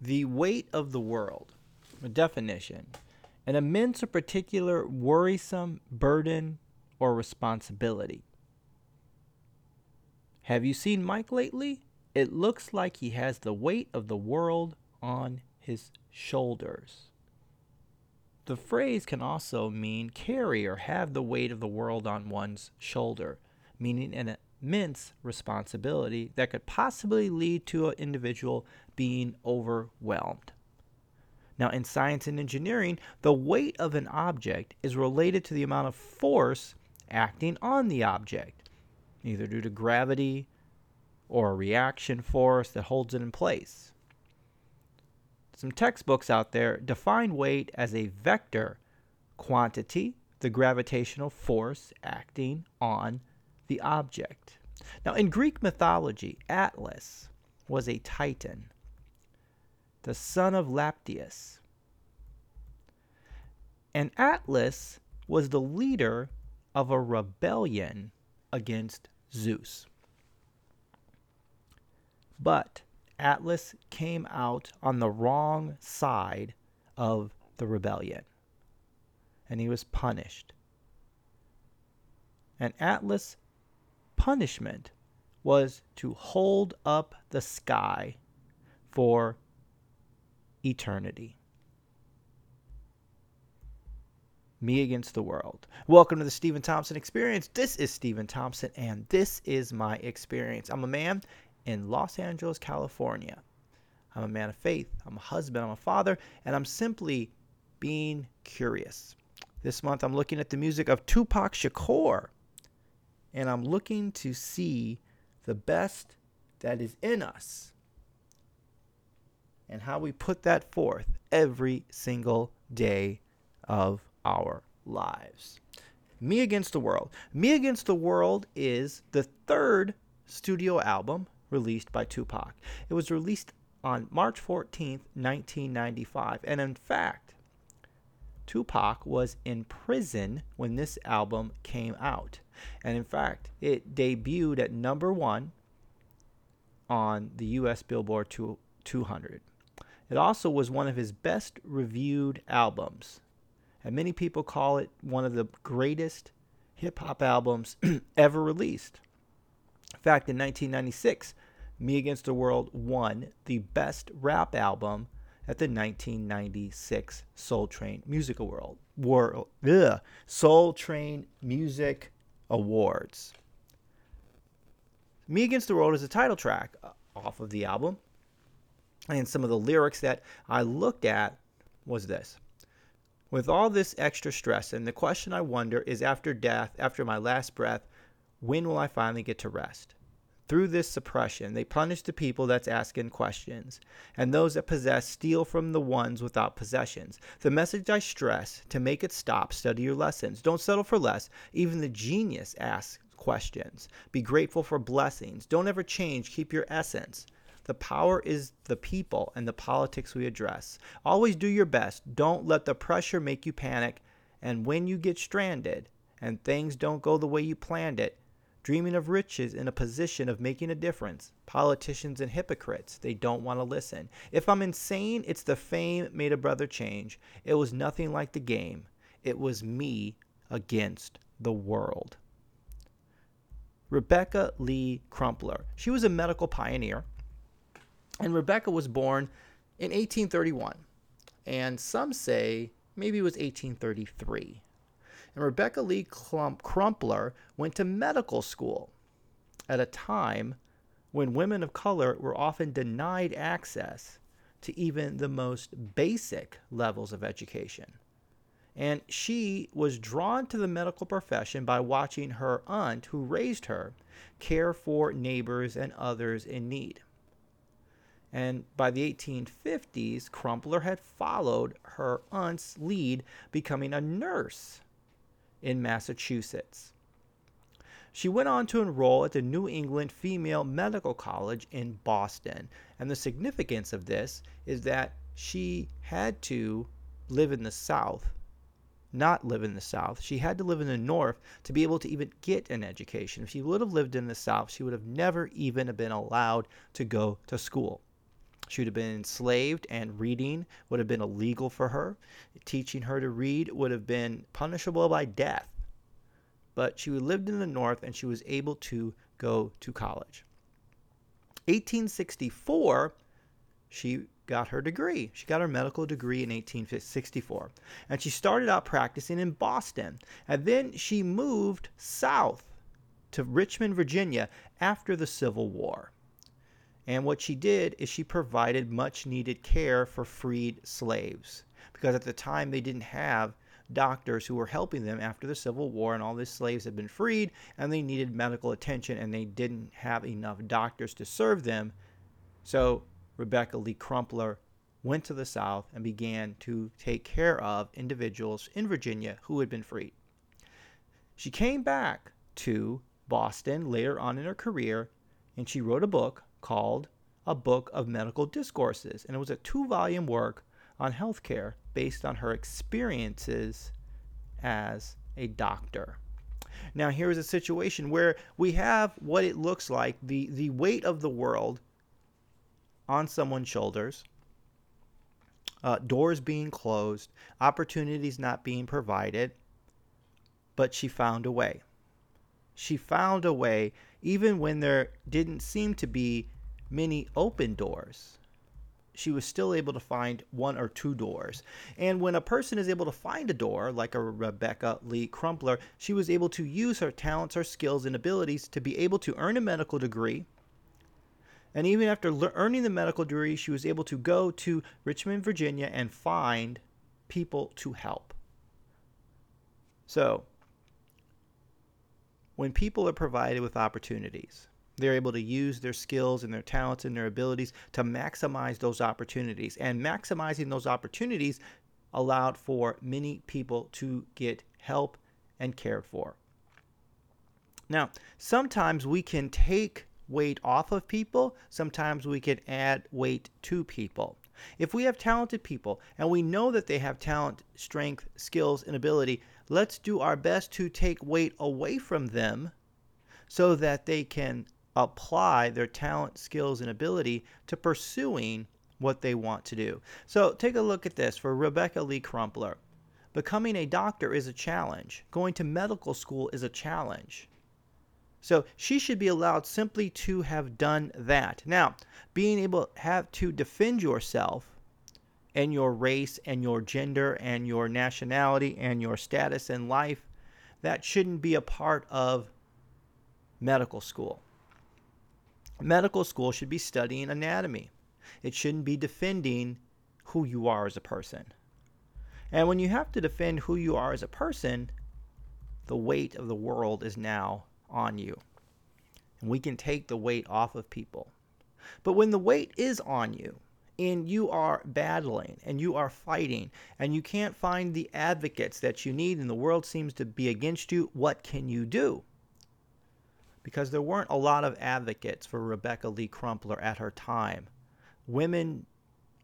The weight of the world. A definition. An immense or particular worrisome burden or responsibility. Have you seen Mike lately? It looks like he has the weight of the world on his shoulders. The phrase can also mean carry or have the weight of the world on one's shoulder, meaning an immense responsibility that could possibly lead to an individual being overwhelmed. Now, in science and engineering, the weight of an object is related to the amount of force acting on the object, either due to gravity or a reaction force that holds it in place. Some textbooks out there define weight as a vector quantity, the gravitational force acting on the object. Now, in Greek mythology, Atlas was a titan, the son of Iapetus. And Atlas was the leader of a rebellion against Zeus. But Atlas came out on the wrong side of the rebellion, and he was punished. And Atlas' punishment was to hold up the sky for eternity. Me against the world. Welcome to the Steven Thompson Experience. This is Steven Thompson, and this is my experience. I'm a man in Los Angeles, California. I'm a man of faith. I'm a husband. I'm a father, and I'm simply being curious. This month, I'm looking at the music of Tupac Shakur, and I'm looking to see the best that is in us and how we put that forth every single day of our lives. Me Against the World. Me Against the World is the third studio album released by Tupac. It was released on March 14th, 1995. And in fact, Tupac was in prison when this album came out. And in fact, it debuted at number one on the US Billboard 200. It also was one of his best reviewed albums. And many people call it one of the greatest hip hop albums ever released. In fact, in 1996, Me Against the World won the best rap album at the 1996 Soul Train Music Award. World, ugh, Soul Train Music Awards. Me Against the World is a title track uh, off of the album. And some of the lyrics that I looked at was this. With all this extra stress, and the question I wonder is after death, after my last breath, when will I finally get to rest? Through this suppression, they punish the people that's asking questions, and those that possess steal from the ones without possessions. The message I stress to make it stop, study your lessons. Don't settle for less. Even the genius asks questions. Be grateful for blessings. Don't ever change, keep your essence. The power is the people and the politics we address. Always do your best. Don't let the pressure make you panic. And when you get stranded and things don't go the way you planned it, dreaming of riches in a position of making a difference. Politicians and hypocrites, they don't want to listen. If I'm insane, it's the fame made a brother change. It was nothing like the game, it was me against the world. Rebecca Lee Crumpler. She was a medical pioneer, and Rebecca was born in 1831. And some say maybe it was 1833 and Rebecca Lee Crumpler went to medical school at a time when women of color were often denied access to even the most basic levels of education. And she was drawn to the medical profession by watching her aunt, who raised her, care for neighbors and others in need. And by the 1850s, Crumpler had followed her aunt's lead, becoming a nurse in Massachusetts. She went on to enroll at the New England Female Medical College in Boston. And the significance of this is that she had to live in the South, not live in the South. She had to live in the North to be able to even get an education. If she would have lived in the South, she would have never even been allowed to go to school. She would have been enslaved, and reading would have been illegal for her. Teaching her to read would have been punishable by death. But she lived in the North and she was able to go to college. 1864, she got her degree. She got her medical degree in 1864. And she started out practicing in Boston. And then she moved south to Richmond, Virginia after the Civil War. And what she did is she provided much needed care for freed slaves. Because at the time they didn't have doctors who were helping them after the Civil War, and all these slaves had been freed, and they needed medical attention, and they didn't have enough doctors to serve them. So Rebecca Lee Crumpler went to the South and began to take care of individuals in Virginia who had been freed. She came back to Boston later on in her career, and she wrote a book called A Book of Medical Discourses. And it was a two volume work on healthcare based on her experiences as a doctor. Now, here is a situation where we have what it looks like the, the weight of the world on someone's shoulders, uh, doors being closed, opportunities not being provided, but she found a way. She found a way even when there didn't seem to be many open doors. She was still able to find one or two doors. And when a person is able to find a door, like a Rebecca Lee Crumpler, she was able to use her talents, her skills, and abilities to be able to earn a medical degree. And even after le- earning the medical degree, she was able to go to Richmond, Virginia, and find people to help. So, when people are provided with opportunities, they're able to use their skills and their talents and their abilities to maximize those opportunities. And maximizing those opportunities allowed for many people to get help and cared for. Now, sometimes we can take weight off of people, sometimes we can add weight to people. If we have talented people and we know that they have talent, strength, skills, and ability, let's do our best to take weight away from them so that they can apply their talent, skills, and ability to pursuing what they want to do. So take a look at this for Rebecca Lee Crumpler. Becoming a doctor is a challenge. Going to medical school is a challenge. So she should be allowed simply to have done that. Now, being able to have to defend yourself and your race and your gender and your nationality and your status in life, that shouldn't be a part of medical school. Medical school should be studying anatomy. It shouldn't be defending who you are as a person. And when you have to defend who you are as a person, the weight of the world is now on you. And we can take the weight off of people. But when the weight is on you, and you are battling and you are fighting and you can't find the advocates that you need and the world seems to be against you, what can you do? Because there weren't a lot of advocates for Rebecca Lee Crumpler at her time. Women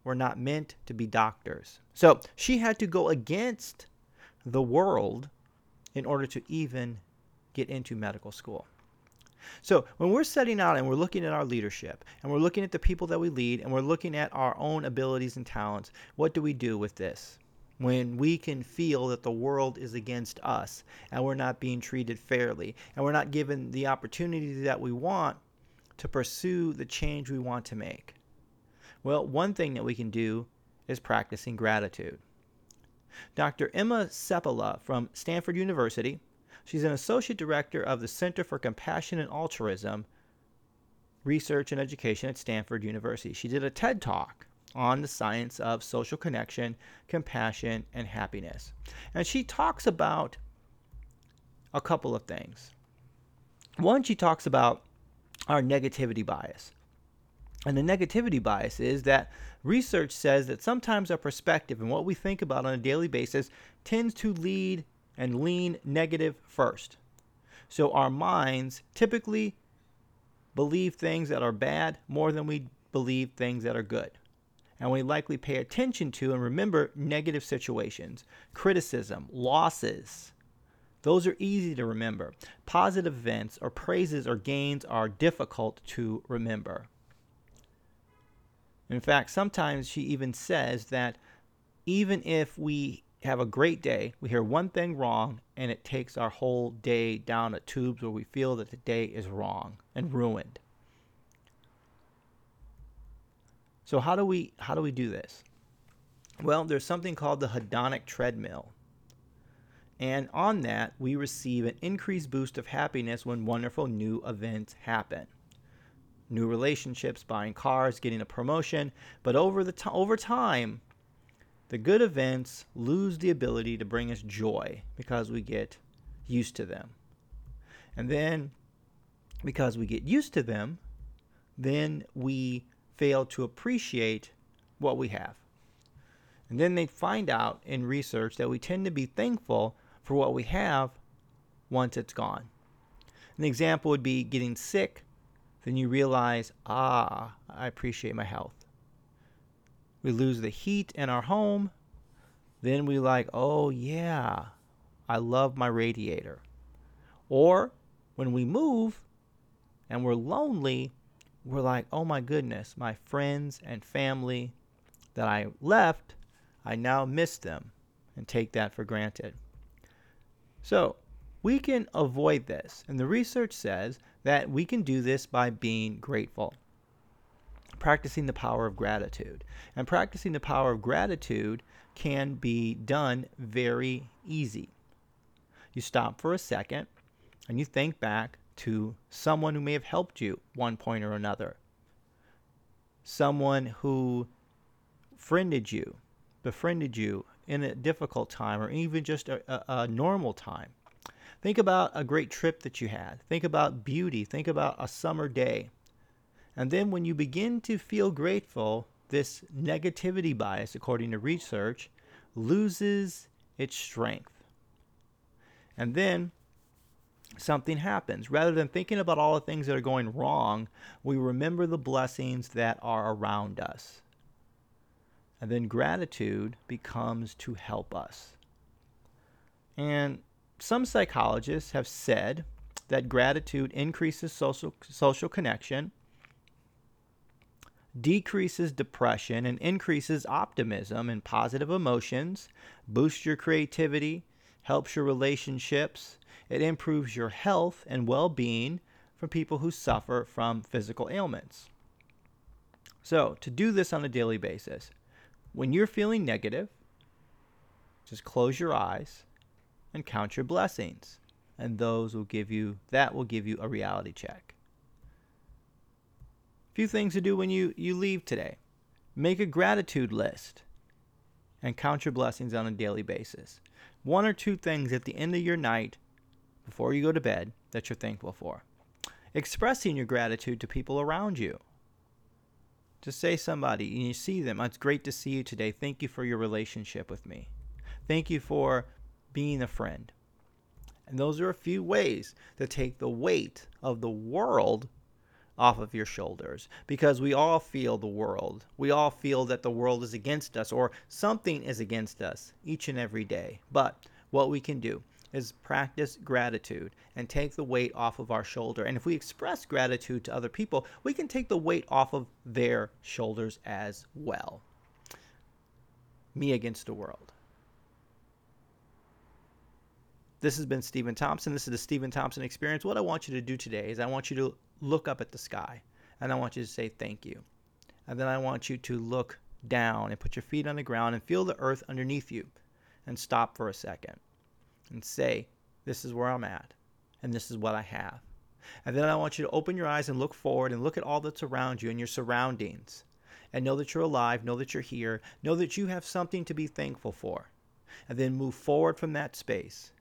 were not meant to be doctors. So she had to go against the world in order to even get into medical school. So when we're setting out and we're looking at our leadership and we're looking at the people that we lead and we're looking at our own abilities and talents, what do we do with this? When we can feel that the world is against us and we're not being treated fairly and we're not given the opportunity that we want to pursue the change we want to make. Well, one thing that we can do is practicing gratitude. Dr. Emma Seppala from Stanford University She's an associate director of the Center for Compassion and Altruism Research and Education at Stanford University. She did a TED Talk on the science of social connection, compassion, and happiness. And she talks about a couple of things. One, she talks about our negativity bias. And the negativity bias is that research says that sometimes our perspective and what we think about on a daily basis tends to lead and lean negative first. So our minds typically believe things that are bad more than we believe things that are good. And we likely pay attention to and remember negative situations, criticism, losses. Those are easy to remember. Positive events or praises or gains are difficult to remember. In fact, sometimes she even says that even if we have a great day, we hear one thing wrong, and it takes our whole day down a tubes where we feel that the day is wrong and ruined. So how do we how do we do this? Well, there's something called the hedonic treadmill. And on that, we receive an increased boost of happiness when wonderful new events happen. New relationships, buying cars, getting a promotion, but over the t- over time, the good events lose the ability to bring us joy because we get used to them. And then because we get used to them, then we fail to appreciate what we have. And then they find out in research that we tend to be thankful for what we have once it's gone. An example would be getting sick, then you realize, ah, I appreciate my health. We lose the heat in our home, then we like, oh yeah, I love my radiator. Or when we move and we're lonely, we're like, oh my goodness, my friends and family that I left, I now miss them and take that for granted. So we can avoid this. And the research says that we can do this by being grateful, practicing the power of gratitude. And practicing the power of gratitude can be done very easy. You stop for a second and you think back to someone who may have helped you one point or another, someone who friended you, befriended you in a difficult time or even just a, a, a normal time. Think about a great trip that you had. Think about beauty. Think about a summer day. And then when you begin to feel grateful, this negativity bias, according to research, loses its strength. And then something happens. Rather than thinking about all the things that are going wrong, we remember the blessings that are around us. And then gratitude becomes to help us. And some psychologists have said that gratitude increases social, social connection, decreases depression, and increases optimism and positive emotions, boosts your creativity, helps your relationships, it improves your health and well being for people who suffer from physical ailments. So, to do this on a daily basis, when you're feeling negative, just close your eyes and count your blessings. And those will give you, that will give you a reality check. Few things to do when you, you leave today. Make a gratitude list and count your blessings on a daily basis. One or two things at the end of your night before you go to bed that you're thankful for. Expressing your gratitude to people around you. Just say somebody and you see them, it's great to see you today. Thank you for your relationship with me. Thank you for being a friend. And those are a few ways to take the weight of the world off of your shoulders because we all feel the world. We all feel that the world is against us or something is against us each and every day. But what we can do is practice gratitude and take the weight off of our shoulder. And if we express gratitude to other people, we can take the weight off of their shoulders as well. Me against the world. This has been Steven Thompson. This is the Steven Thompson Experience. What I want you to do today is I want you to look up at the sky and I want you to say thank you. And then I want you to look down and put your feet on the ground and feel the earth underneath you and stop for a second and say, This is where I'm at, and this is what I have. And then I want you to open your eyes and look forward and look at all that's around you and your surroundings. And know that you're alive, know that you're here, know that you have something to be thankful for. And then move forward from that space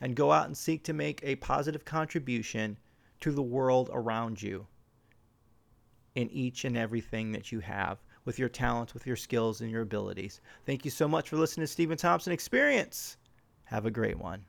and go out and seek to make a positive contribution to the world around you in each and everything that you have with your talents, with your skills, and your abilities. Thank you so much for listening to Steven Thompson Experience. Have a great one.